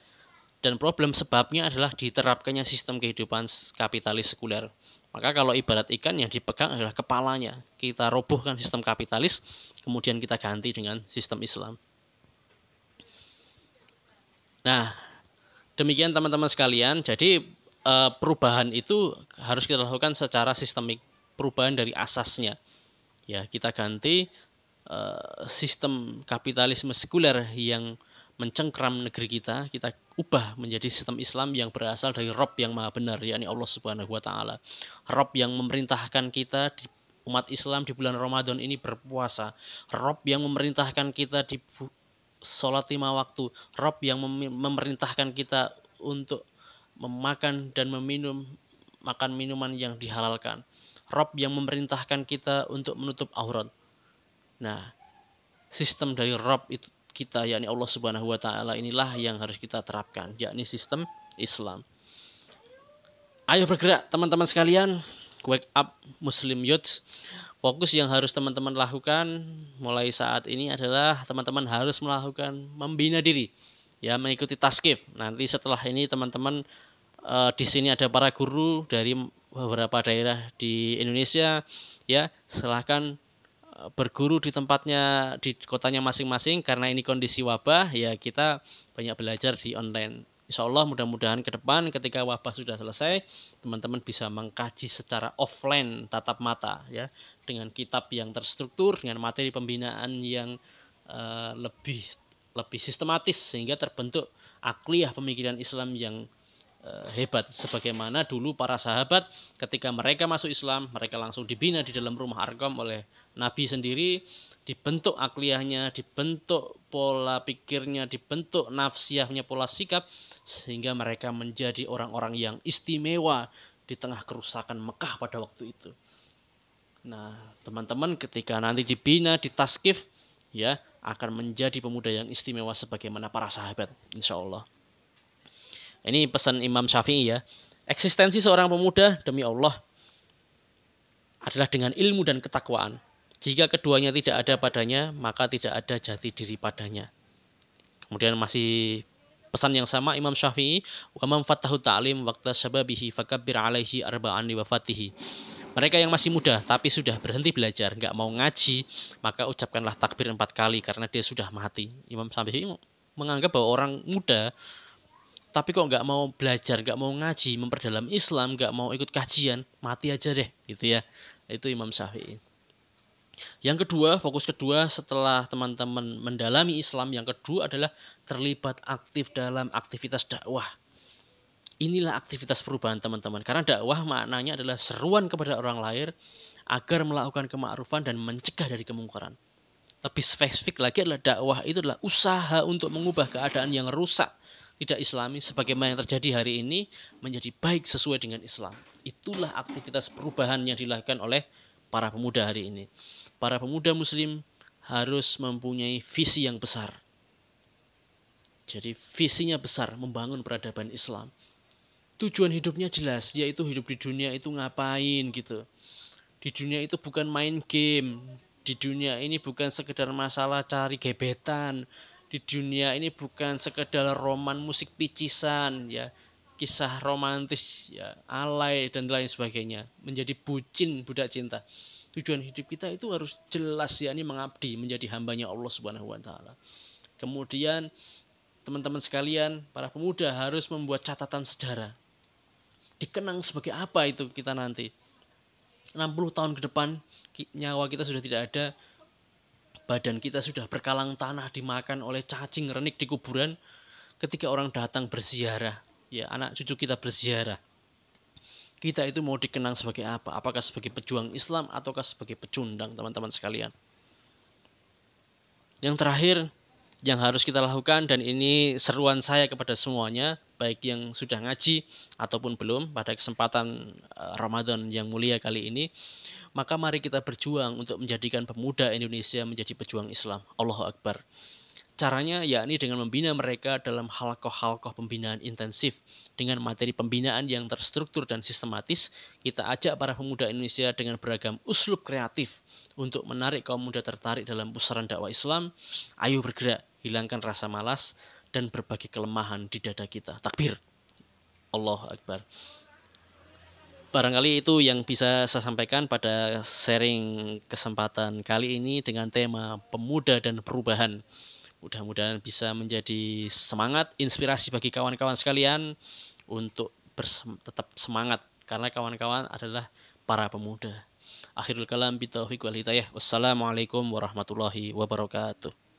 Dan problem sebabnya adalah diterapkannya sistem kehidupan kapitalis sekuler. Maka kalau ibarat ikan yang dipegang adalah kepalanya. Kita robohkan sistem kapitalis, kemudian kita ganti dengan sistem Islam. Nah, Demikian teman-teman sekalian. Jadi eh, perubahan itu harus kita lakukan secara sistemik. Perubahan dari asasnya. Ya, kita ganti eh, sistem kapitalisme sekuler yang mencengkram negeri kita, kita ubah menjadi sistem Islam yang berasal dari Rob yang maha benar, yakni Allah Subhanahu wa taala. Rob yang memerintahkan kita di umat Islam di bulan Ramadan ini berpuasa. Rob yang memerintahkan kita di sholat lima waktu. Rob yang memerintahkan kita untuk memakan dan meminum makan minuman yang dihalalkan. Rob yang memerintahkan kita untuk menutup aurat. Nah, sistem dari Rob itu kita yakni Allah Subhanahu wa taala inilah yang harus kita terapkan, yakni sistem Islam. Ayo bergerak teman-teman sekalian, wake up Muslim youth fokus yang harus teman-teman lakukan mulai saat ini adalah teman-teman harus melakukan membina diri ya mengikuti taskif nanti setelah ini teman-teman uh, di sini ada para guru dari beberapa daerah di Indonesia ya. Silahkan eh, berguru di tempatnya di kotanya masing-masing. Karena ini kondisi wabah ya kita banyak belajar di online. Insya Allah mudah-mudahan ke depan ketika wabah sudah selesai, teman-teman bisa mengkaji secara offline tatap mata ya. Dengan kitab yang terstruktur dengan materi pembinaan yang uh, lebih lebih sistematis sehingga terbentuk akliyah pemikiran Islam yang hebat sebagaimana dulu para sahabat ketika mereka masuk Islam mereka langsung dibina di dalam rumah Arqam oleh Nabi sendiri dibentuk akliyahnya, dibentuk pola pikirnya, dibentuk nafsiyahnya, pola sikap sehingga mereka menjadi orang-orang yang istimewa di tengah kerusakan Mekah pada waktu itu. Nah, teman-teman ketika nanti dibina, ditaskif, ya akan menjadi pemuda yang istimewa sebagaimana para sahabat, insya Allah. Ini pesan Imam Syafi'i ya. Eksistensi seorang pemuda demi Allah adalah dengan ilmu dan ketakwaan. Jika keduanya tidak ada padanya, maka tidak ada jati diri padanya. Kemudian masih pesan yang sama Imam Syafi'i, "Wa man fatahu ta'lim waqta syababihi fakabbir 'alaihi arba'an li wafatihi." Mereka yang masih muda tapi sudah berhenti belajar, nggak mau ngaji, maka ucapkanlah takbir empat kali karena dia sudah mati. Imam Syafi'i menganggap bahwa orang muda tapi kok nggak mau belajar, nggak mau ngaji, memperdalam Islam, nggak mau ikut kajian, mati aja deh, gitu ya. Itu Imam Syafi'i. Yang kedua, fokus kedua setelah teman-teman mendalami Islam, yang kedua adalah terlibat aktif dalam aktivitas dakwah. Inilah aktivitas perubahan teman-teman. Karena dakwah maknanya adalah seruan kepada orang lain agar melakukan kemakrufan dan mencegah dari kemungkaran. Lebih spesifik lagi adalah dakwah itu adalah usaha untuk mengubah keadaan yang rusak tidak islami sebagaimana yang terjadi hari ini menjadi baik sesuai dengan Islam. Itulah aktivitas perubahan yang dilakukan oleh para pemuda hari ini para pemuda muslim harus mempunyai visi yang besar. Jadi visinya besar membangun peradaban Islam. Tujuan hidupnya jelas, yaitu hidup di dunia itu ngapain gitu. Di dunia itu bukan main game. Di dunia ini bukan sekedar masalah cari gebetan. Di dunia ini bukan sekedar roman musik picisan ya kisah romantis ya alay dan lain sebagainya menjadi bucin budak cinta tujuan hidup kita itu harus jelas ya ini mengabdi menjadi hambanya Allah Subhanahu wa taala. Kemudian teman-teman sekalian, para pemuda harus membuat catatan sejarah. Dikenang sebagai apa itu kita nanti? 60 tahun ke depan nyawa kita sudah tidak ada, badan kita sudah berkalang tanah dimakan oleh cacing renik di kuburan ketika orang datang berziarah, ya anak cucu kita berziarah kita itu mau dikenang sebagai apa? Apakah sebagai pejuang Islam ataukah sebagai pecundang teman-teman sekalian? Yang terakhir yang harus kita lakukan dan ini seruan saya kepada semuanya baik yang sudah ngaji ataupun belum pada kesempatan eh, Ramadan yang mulia kali ini maka mari kita berjuang untuk menjadikan pemuda Indonesia menjadi pejuang Islam Allahu Akbar Caranya yakni dengan membina mereka dalam halkoh-halkoh pembinaan intensif. Dengan materi pembinaan yang terstruktur dan sistematis, kita ajak para pemuda Indonesia dengan beragam uslub kreatif untuk menarik kaum muda tertarik dalam pusaran dakwah Islam. Ayo bergerak, hilangkan rasa malas, dan berbagi kelemahan di dada kita. Takbir. Allah Akbar. Barangkali itu yang bisa saya sampaikan pada sharing kesempatan kali ini dengan tema pemuda dan perubahan. Mudah-mudahan bisa menjadi semangat, inspirasi bagi kawan-kawan sekalian untuk tetap semangat karena kawan-kawan adalah para pemuda. Akhirul kalam bitaufiq wal hidayah. Wassalamualaikum warahmatullahi wabarakatuh.